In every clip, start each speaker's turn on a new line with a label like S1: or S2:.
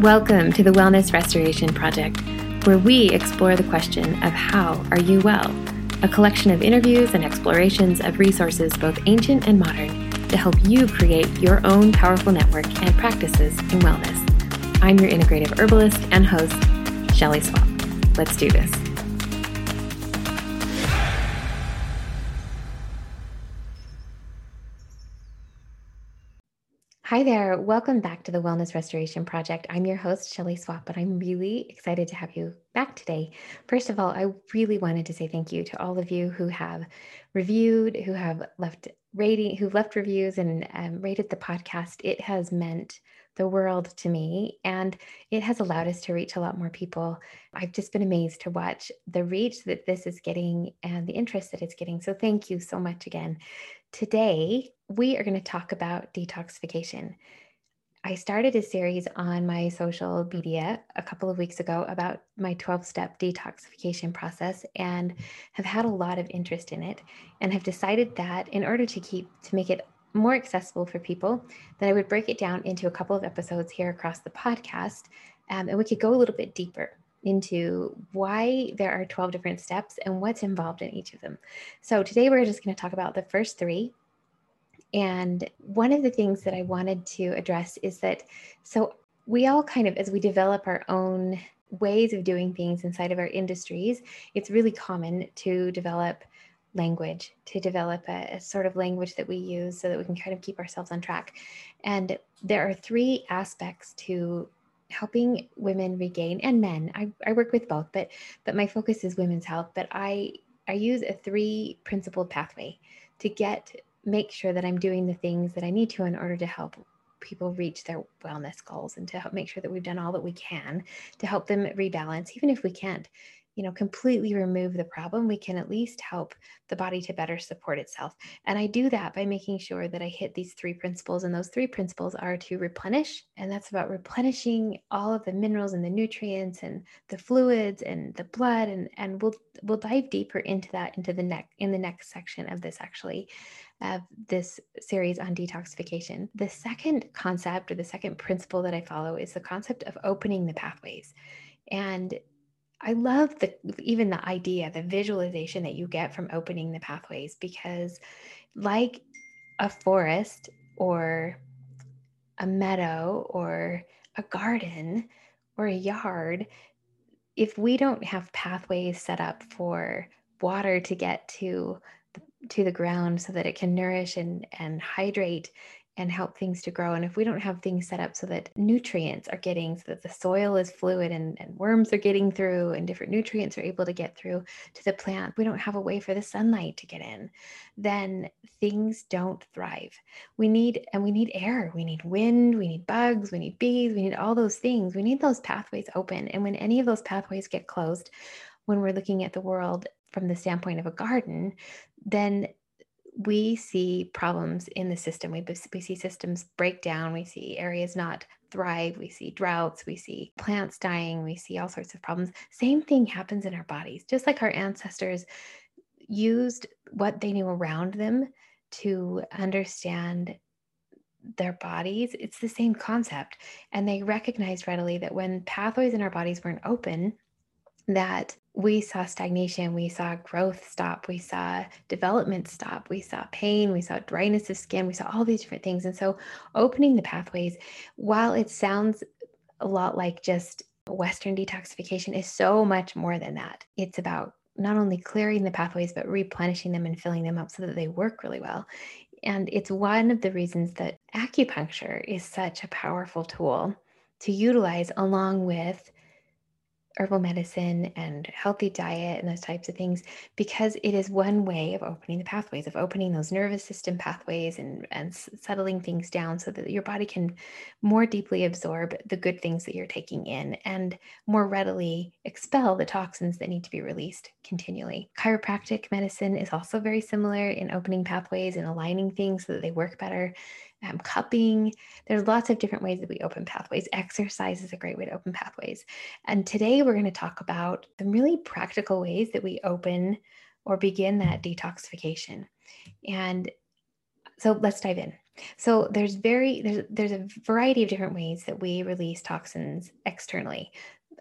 S1: Welcome to the Wellness Restoration Project, where we explore the question of how are you well? A collection of interviews and explorations of resources both ancient and modern to help you create your own powerful network and practices in wellness. I'm your integrative herbalist and host, Shelley Swapp. Let's do this. Hi there. Welcome back to the Wellness Restoration Project. I'm your host, Shelley Swapp, and I'm really excited to have you back today. First of all, I really wanted to say thank you to all of you who have reviewed, who have left rating, who've left reviews and um, rated the podcast. It has meant the world to me and it has allowed us to reach a lot more people. I've just been amazed to watch the reach that this is getting and the interest that it's getting. So thank you so much again. Today, we are going to talk about detoxification. I started a series on my social media a couple of weeks ago about my 12 step detoxification process and have had a lot of interest in it and have decided that in order to keep to make it more accessible for people that I would break it down into a couple of episodes here across the podcast um, and we could go a little bit deeper into why there are 12 different steps and what's involved in each of them. So today we're just going to talk about the first three. And one of the things that I wanted to address is that so we all kind of, as we develop our own ways of doing things inside of our industries, it's really common to develop language, to develop a, a, sort of language that we use so that we can kind of keep ourselves on track. And there are three aspects to helping women regain and men. I, I work with both, but but my focus is women's health. But I I use a three principled pathway to get make sure that I'm doing the things that I need to in order to help people reach their wellness goals and to help make sure that we've done all that we can to help them rebalance, even if we can't you know completely remove the problem we can at least help the body to better support itself and i do that by making sure that i hit these three principles and those three principles are to replenish and that's about replenishing all of the minerals and the nutrients and the fluids and the blood and and we'll we'll dive deeper into that into the neck in the next section of this actually of this series on detoxification. The second concept or the second principle that I follow is the concept of opening the pathways. And I love the even the idea, the visualization that you get from opening the pathways because like a forest or a meadow or a garden or a yard, if we don't have pathways set up for water to get to to the ground so that it can nourish and and hydrate and help things to grow. And if we don't have things set up so that nutrients are getting, so that the soil is fluid and, and worms are getting through and different nutrients are able to get through to the plant, we don't have a way for the sunlight to get in, then things don't thrive. We need, and we need air, we need wind, we need bugs, we need bees, we need all those things. We need those pathways open. And when any of those pathways get closed, when we're looking at the world from the standpoint of a garden, then we see problems in the system. We, we see systems break down. We see areas not thrive. We see droughts. We see plants dying. We see all sorts of problems. Same thing happens in our bodies. Just like our ancestors used what they knew around them to understand their bodies, it's the same concept. And they recognized readily that when pathways in our bodies weren't open, that we saw stagnation, we saw growth stop, we saw development stop, we saw pain, we saw dryness of skin, we saw all these different things. And so, opening the pathways, while it sounds a lot like just Western detoxification, is so much more than that. It's about not only clearing the pathways, but replenishing them and filling them up so that they work really well. And it's one of the reasons that acupuncture is such a powerful tool to utilize along with herbal medicine and healthy diet and those types of things because it is one way of opening the pathways of opening those nervous system pathways and and settling things down so that your body can more deeply absorb the good things that you're taking in and more readily expel the toxins that need to be released continually. Chiropractic medicine is also very similar in opening pathways and aligning things so that they work better um, cupping. There's lots of different ways that we open pathways. Exercise is a great way to open pathways. And today we're going to talk about the really practical ways that we open or begin that detoxification. And so let's dive in. So there's very there's there's a variety of different ways that we release toxins externally.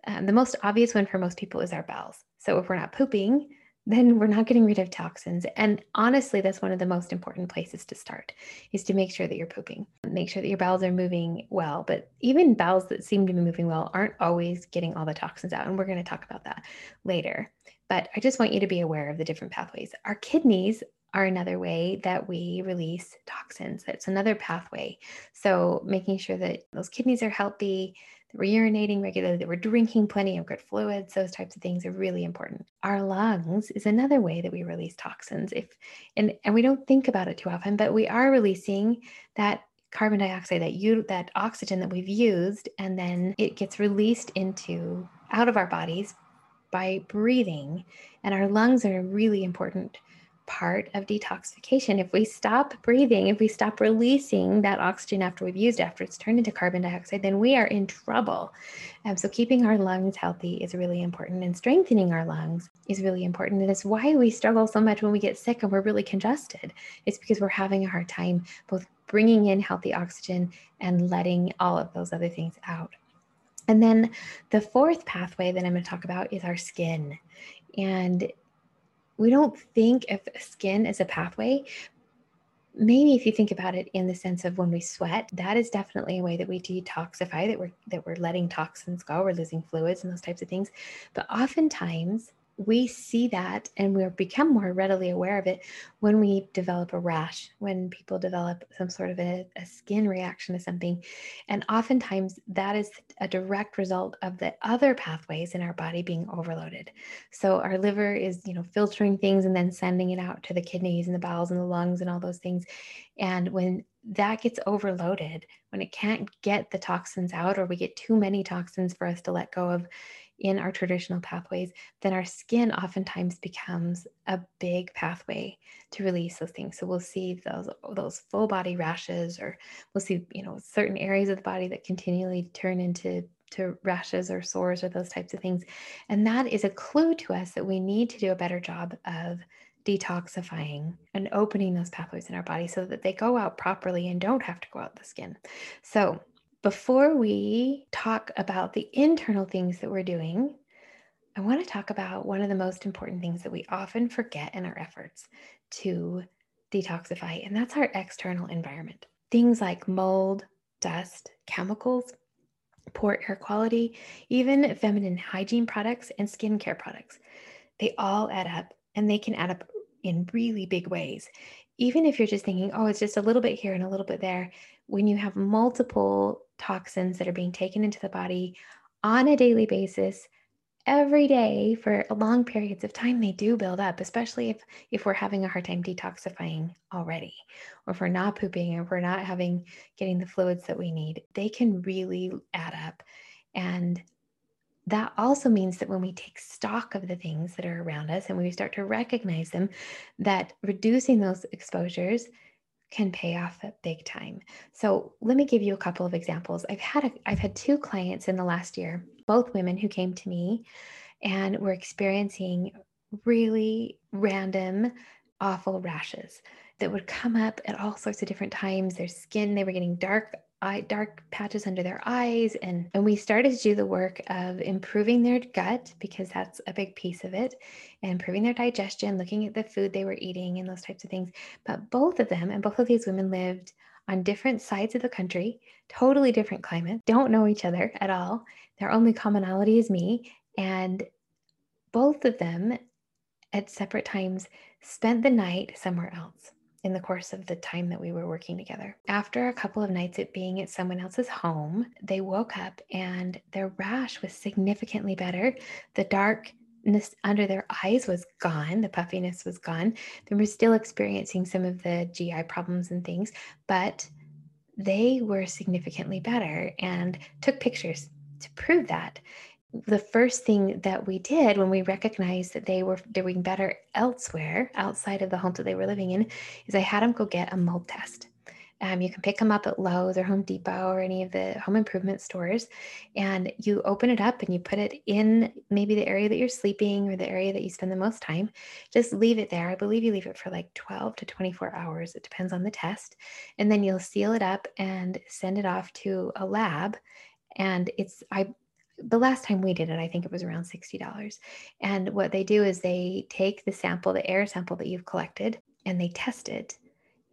S1: Um, the most obvious one for most people is our bowels. So if we're not pooping, then we're not getting rid of toxins. And honestly, that's one of the most important places to start is to make sure that you're pooping. Make sure that your bowels are moving well. But even bowels that seem to be moving well aren't always getting all the toxins out. And we're going to talk about that later. But I just want you to be aware of the different pathways. Our kidneys are another way that we release toxins. That's another pathway. So making sure that those kidneys are healthy, that we're urinating regularly, that we're drinking plenty of good fluids, those types of things are really important. Our lungs is another way that we release toxins. If and and we don't think about it too often, but we are releasing that carbon dioxide that you that oxygen that we've used and then it gets released into out of our bodies by breathing and our lungs are really important part of detoxification. If we stop breathing, if we stop releasing that oxygen after we've used, after it's turned into carbon dioxide, then we are in trouble. Um, so, keeping our lungs healthy is really important, and strengthening our lungs is really important. And it's why we struggle so much when we get sick and we're really congested. It's because we're having a hard time both bringing in healthy oxygen and letting all of those other things out. And then the fourth pathway that I'm going to talk about is our skin. And we don't think of skin as a pathway. Maybe if you think about it in the sense of when we sweat, that is definitely a way that we detoxify, that we're that we're letting toxins go, we're losing fluids and those types of things. But oftentimes we see that and we become more readily aware of it when we develop a rash, when people develop some sort of a, a, skin reaction to something. And oftentimes that is a direct result of the other pathways in our body being overloaded. So our liver is, you know, filtering things and then sending it out to the kidneys and the bowels and the lungs and all those things. And when that gets overloaded, when it can't get the toxins out or we get too many toxins for us to let go of, in our traditional pathways, then our skin oftentimes becomes a big pathway to release those things. So we'll see those those full body rashes, or we'll see you know certain areas of the body that continually turn into to rashes or sores or those types of things, and that is a clue to us that we need to do a better job of detoxifying and opening those pathways in our body so that they go out properly and don't have to go out the skin. So before we talk about the internal things that we're doing, I want to talk about one of the most important things that we often forget in our efforts to detoxify, and that's our external environment. Things like mold, dust, chemicals, poor air quality, even feminine hygiene products and skincare products. They all add up and they can add up in really big ways. Even if you're just thinking, oh, it's just a little bit here and a little bit there, when you have multiple toxins that are being taken into the body on a daily basis every day for long periods of time they do build up especially if if we're having a hard time detoxifying already or if we're not pooping or if we're not having getting the fluids that we need. They can really add up. And that also means that when we take stock of the things that are around us and we start to recognize them that reducing those exposures can pay off big time. So let me give you a couple of examples. I've had a, I've had two clients in the last year, both women who came to me and were experiencing really random awful rashes that would come up at all sorts of different times. Their skin, they were getting dark eye dark patches under their eyes and and we started to do the work of improving their gut because that's a big piece of it and improving their digestion looking at the food they were eating and those types of things. But both of them and both of these women lived on different sides of the country totally different climate don't know each other at all. Their only commonality is me and both of them at separate times spent the night somewhere else in the course of the time that we were working together. After a couple of nights at being at someone else's home, they woke up and their rash was significantly better. The darkness under their eyes was gone, the puffiness was gone. They were still experiencing some of the GI problems and things, but they were significantly better and took pictures to prove that the first thing that we did when we recognized that they were doing better elsewhere outside of the home that they were living in is I had them go get a mold test. Um, you can pick them up at Lowe's or Home Depot or any of the home improvement stores. And you open it up and you put it in maybe the area that you're sleeping or the area that you spend the most time. Just leave it there. I believe you leave it for like 12 to 24 hours. It depends on the test. And then you'll seal it up and send it off to a lab. And it's, I, the last time we did it, I think it was around $60. And what they do is they take the sample, the air sample that you've collected, and they test it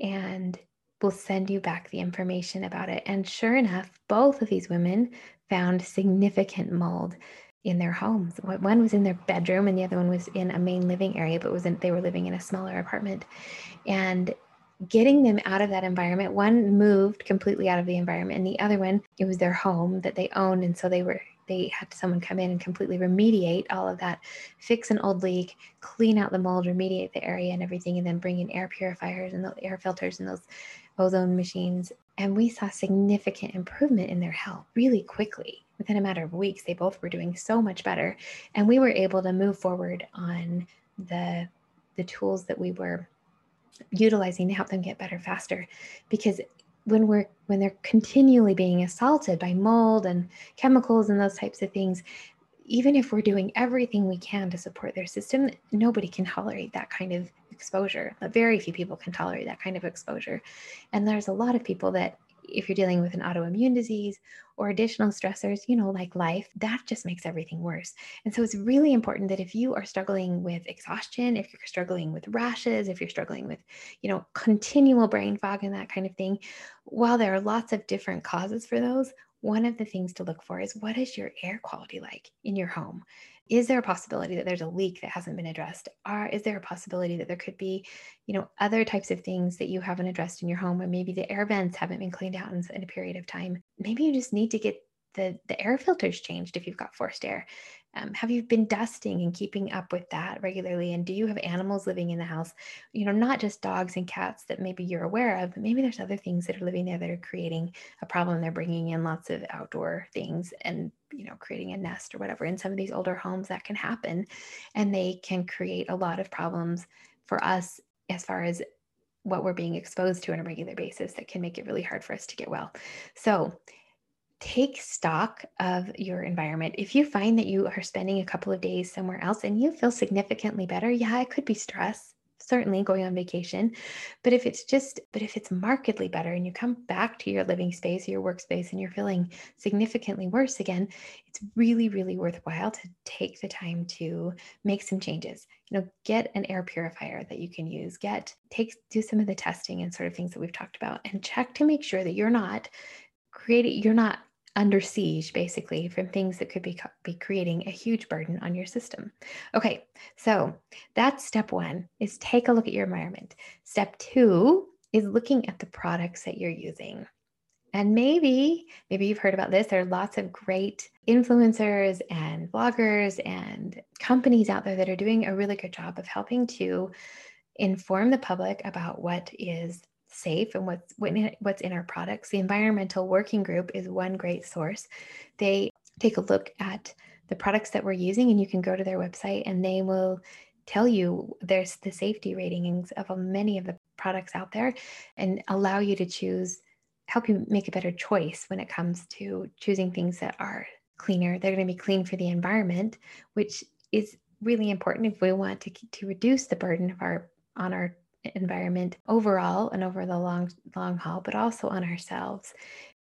S1: and will send you back the information about it. And sure enough, both of these women found significant mold in their homes. One was in their bedroom and the other one was in a main living area, but was in, they were living in a smaller apartment. And getting them out of that environment, one moved completely out of the environment, and the other one, it was their home that they owned. And so they were they had someone come in and completely remediate all of that, fix an old leak, clean out the mold, remediate the area and everything, and then bring in air purifiers and the air filters and those ozone machines. And we saw significant improvement in their health really quickly. Within a matter of weeks, they both were doing so much better. And we were able to move forward on the the tools that we were utilizing to help them get better faster because when we're when they're continually being assaulted by mold and chemicals and those types of things even if we're doing everything we can to support their system nobody can tolerate that kind of exposure. Very few people can tolerate that kind of exposure. And there's a lot of people that if you're dealing with an autoimmune disease or additional stressors, you know, like life, that just makes everything worse. And so it's really important that if you are struggling with exhaustion, if you're struggling with rashes, if you're struggling with, you know, continual brain fog and that kind of thing, while there are lots of different causes for those, one of the things to look for is what is your air quality like in your home? Is there a possibility that there's a leak that hasn't been addressed? Or is there a possibility that there could be you know other types of things that you haven't addressed in your home or maybe the air vents haven't been cleaned out in, in a period of time? Maybe you just need to get the, the air filters changed if you've got forced air um, have you been dusting and keeping up with that regularly? And do you have animals living in the house? You know, not just dogs and cats that maybe you're aware of, but maybe there's other things that are living there that are creating a problem. They're bringing in lots of outdoor things and, you know, creating a nest or whatever. In some of these older homes, that can happen. And they can create a lot of problems for us as far as what we're being exposed to on a regular basis that can make it really hard for us to get well. So, take stock of your environment. If you find that you are spending a couple of days somewhere else and you feel significantly better, yeah, it could be stress, certainly going on vacation. But if it's just, but if it's markedly better and you come back to your living space, your workspace, and you're feeling significantly worse again, it's really, really worthwhile to take the time to make some changes. You know, get an air purifier that you can use, get, take, do some of the testing and sort of things that we've talked about, and check to make sure that you're not creating, you're not under siege basically from things that could be, be creating a huge burden on your system. Okay, so that's step one is take a look at your environment. Step two is looking at the products that you're using. And maybe, maybe you've heard about this. There are lots of great influencers and bloggers and companies out there that are doing a really good job of helping to inform the public about what is safe and what's what's in our products. The environmental working group is one great source. They take a look at the products that we're using and you can go to their website and they will tell you there's the safety ratings of many of the products out there and allow you to choose help you make a better choice when it comes to choosing things that are cleaner they're going to be clean for the environment which is really important if we want to to reduce the burden of our on our environment overall and over the long long haul but also on ourselves.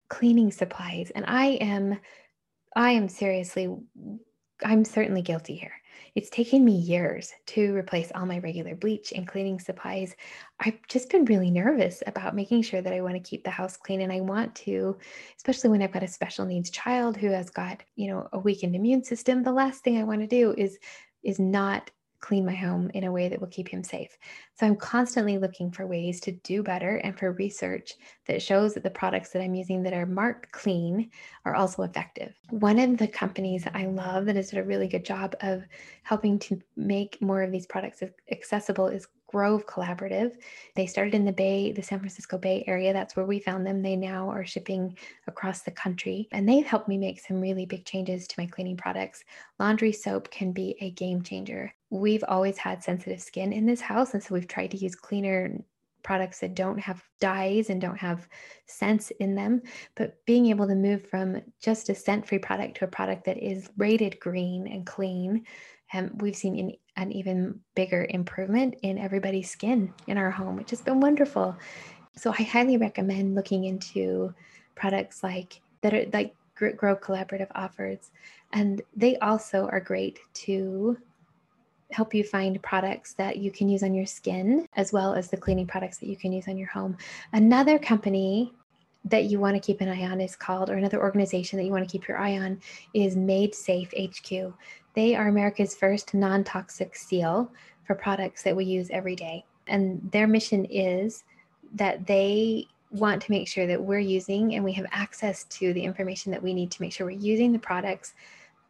S1: Cleaning supplies and i am i am seriously i'm certainly guilty here. It's taken me years to replace all my regular bleach and cleaning supplies. I've just been really nervous about making sure that i want to keep the house clean and i want to especially when i've got a special needs child who has got you know a weakened immune system the last thing i want to do is is not clean my home in a way that will keep him safe. So I'm constantly looking for ways to do better and for research that shows that the products that I'm using that are marked clean are also effective. One of the companies I love that has done a really good job of helping to make more of these products accessible is Grove Collaborative. They started in the Bay, the San Francisco Bay area. That's where we found them. They now are shipping across the country and they've helped me make some really big changes to my cleaning products. Laundry soap can be a game changer. We've always had sensitive skin in this house, and so we've tried to use cleaner products that don't have dyes and don't have scents in them, but being able to move from just a scent free product to a product that is rated green and clean. Um, we've seen in, an even bigger improvement in everybody's skin in our home, which has been wonderful. So I highly recommend looking into products like that are like Grove Collaborative offers. And they also are great to help you find products that you can use on your skin, as well as the cleaning products that you can use on your home. Another company that you want to keep an eye on is called, or another organization that you want to keep your eye on is Made Safe HQ. They are America's first non toxic seal for products that we use every day. And their mission is that they want to make sure that we're using and we have access to the information that we need to make sure we're using the products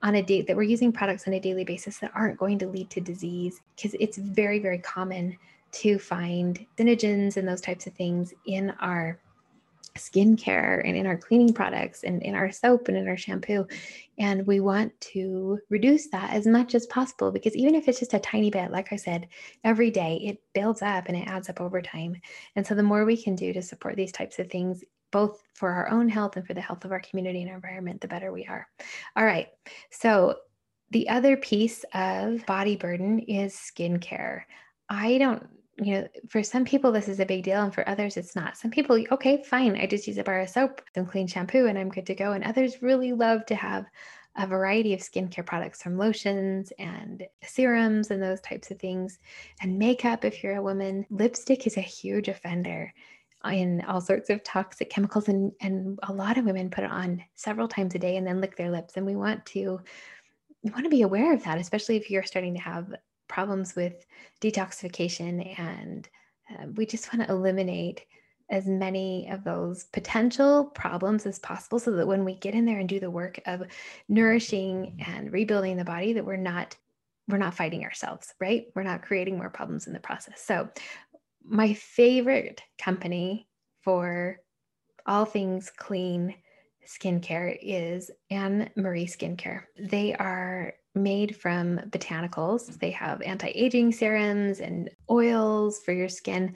S1: on a date that we're using products on a daily basis that aren't going to lead to disease because it's very very common to find carcinogens and those types of things in our skincare and in our cleaning products and in our soap and in our shampoo. And we want to reduce that as much as possible because even if it's just a tiny bit, like I said, every day it builds up and it adds up over time. And so the more we can do to support these types of things, both for our own health and for the health of our community and our environment, the better we are. All right. So the other piece of body burden is skincare. I don't you know, for some people, this is a big deal, and for others, it's not. Some people, okay, fine, I just use a bar of soap, some clean shampoo, and I'm good to go. And others really love to have a variety of skincare products from lotions and serums and those types of things. And makeup, if you're a woman, lipstick is a huge offender in all sorts of toxic chemicals. And, and a lot of women put it on several times a day and then lick their lips. And we want to we want to be aware of that, especially if you're starting to have problems with detoxification and uh, we just want to eliminate as many of those potential problems as possible so that when we get in there and do the work of nourishing and rebuilding the body that we're not we're not fighting ourselves right we're not creating more problems in the process so my favorite company for all things clean skincare is Annmarie Skincare. They are made from botanicals. They have anti aging serums and oils for your skin.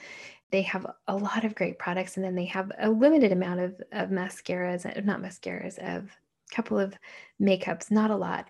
S1: They have a lot of great products, and then they have a limited amount of, of mascaras, not mascaras, of a couple of makeups, not a lot.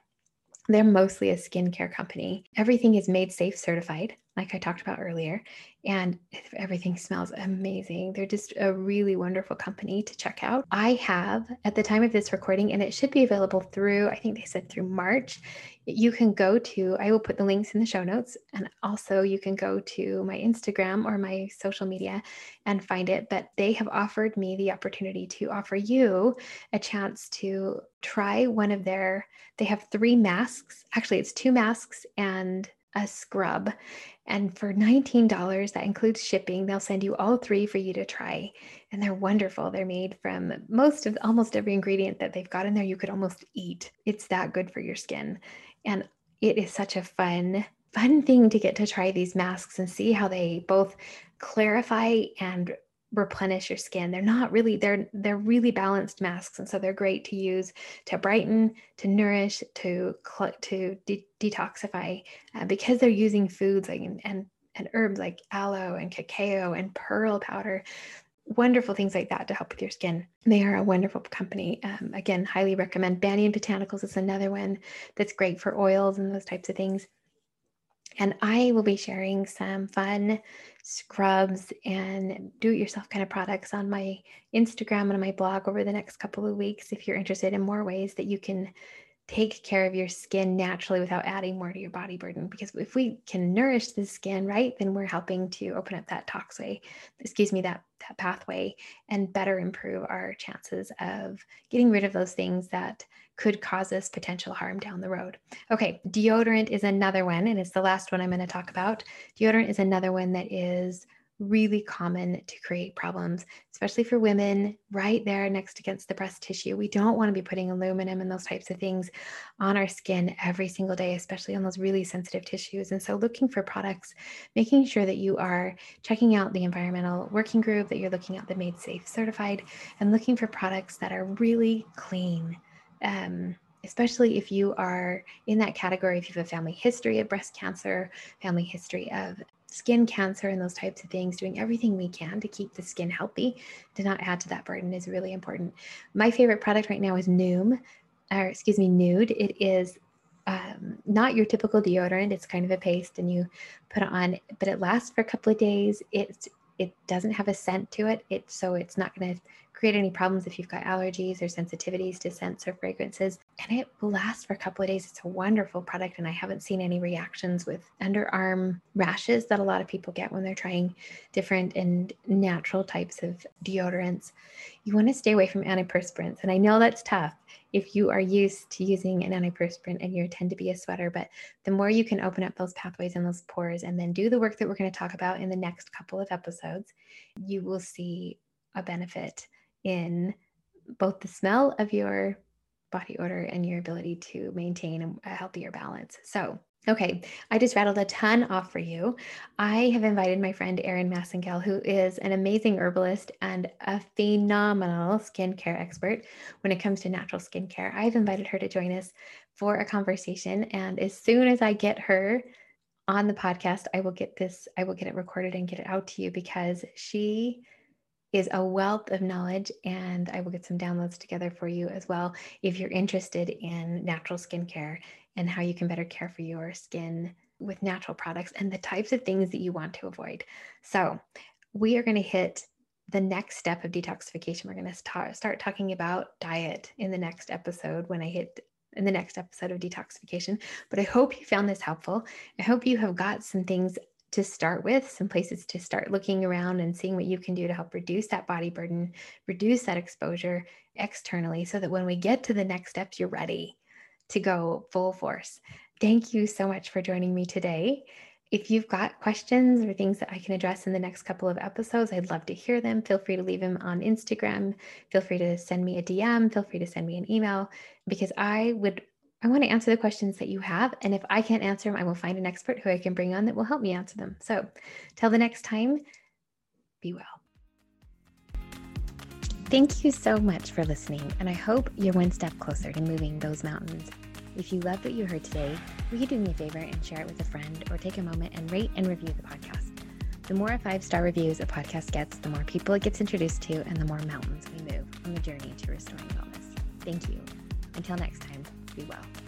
S1: They're mostly a skincare company. Everything is made safe certified like I talked about earlier. And everything smells amazing. They're just a really wonderful company to check out. I have, at the time of this recording, and it should be available through, I think they said through March. You can go to, I will put the links in the show notes. And also, you can go to my Instagram or my social media and find it. But they have offered me the opportunity to offer you a chance to try one of their, they have three masks. Actually, it's two masks and a scrub. And for $19, that includes shipping. They'll send you all three for you to try. And they're wonderful. They're made from most of almost every ingredient that they've got in there, you could almost eat. It's that good for your skin. And it is such a fun, fun thing to get to try these masks and see how they both clarify and replenish your skin. They're not really they're they're really balanced masks, and so they're great to use to brighten, to nourish, to to de- detoxify uh, because they're using foods like and, and and herbs like aloe and cacao and pearl powder. Wonderful things like that to help with your skin. They are a wonderful company. Um, again, highly recommend. Banyan Botanicals is another one that's great for oils and those types of things. And I will be sharing some fun scrubs and do it yourself kind of products on my Instagram and on my blog over the next couple of weeks if you're interested in more ways that you can take care of your skin naturally without adding more to your body burden. Because if we can nourish the skin, right, then we're helping to open up that toxway, excuse me, that, that pathway and better improve our chances of getting rid of those things that could cause us potential harm down the road. Okay, deodorant is another one, and it's the last one I'm going to talk about. Deodorant is another one that is really common to create problems, especially for women right there next against the breast tissue. We don't want to be putting aluminum and those types of things on our skin every single day, especially on those really sensitive tissues. And so, looking for products, making sure that you are checking out the environmental working group, that you're looking at the Made Safe certified, and looking for products that are really clean. Um, especially if you are in that category, if you have a family history of breast cancer, family history of skin cancer and those types of things, doing everything we can to keep the skin healthy, to not add to that burden is really important. My favorite product right now is Noom, or excuse me, Nuud. It is um, not your typical deodorant. It's kind of a paste and you put it on, but it lasts for a couple of days. It's it doesn't have a scent to it. It so it's not going to create any problems if you've got allergies or sensitivities to scents or fragrances. And it will last for a couple of days. It's a wonderful product. And I haven't seen any reactions with underarm rashes that a lot of people get when they're trying different and natural types of deodorants. You want to stay away from antiperspirants. And I know that's tough if you are used to using an antiperspirant and you tend to be a sweater, but the more you can open up those pathways and those pores and then do the work that we're going to talk about in the next couple of episodes, you will see a benefit in both the smell of your body odor and your ability to maintain a healthier balance. So, okay, I just rattled a ton off for you. I have invited my friend Erin Massengill, who is an amazing herbalist and a phenomenal skincare expert when it comes to natural skincare. I've invited her to join us for a conversation. And as soon as I get her on the podcast, I will get this, I will get it recorded and get it out to you because she is a wealth of knowledge, and I will get some downloads together for you as well if you're interested in natural skincare and how you can better care for your skin with natural products and the types of things that you want to avoid. So, we are going to hit the next step of detoxification. We're going to start, start talking about diet in the next episode when I hit in the next episode of detoxification. But I hope you found this helpful. I hope you have got some things to start with, some places to start looking around and seeing what you can do to help reduce that body burden, reduce that exposure externally, so that when we get to the next steps, you're ready to go full force. Thank you so much for joining me today. If you've got questions or things that I can address in the next couple of episodes, I'd love to hear them. Feel free to leave them on Instagram. Feel free to send me a DM. Feel free to send me an email because I would I want to answer the questions that you have. And if I can't answer them, I will find an expert who I can bring on that will help me answer them. So till the next time, be well. Thank you so much for listening. And I hope you're one step closer to moving those mountains. If you loved what you heard today, will you do me a favor and share it with a friend or take a moment and rate and review the podcast? The more five star reviews a podcast gets, the more people it gets introduced to, and the more mountains we move on the journey to restoring wellness. Thank you. Until next time be well.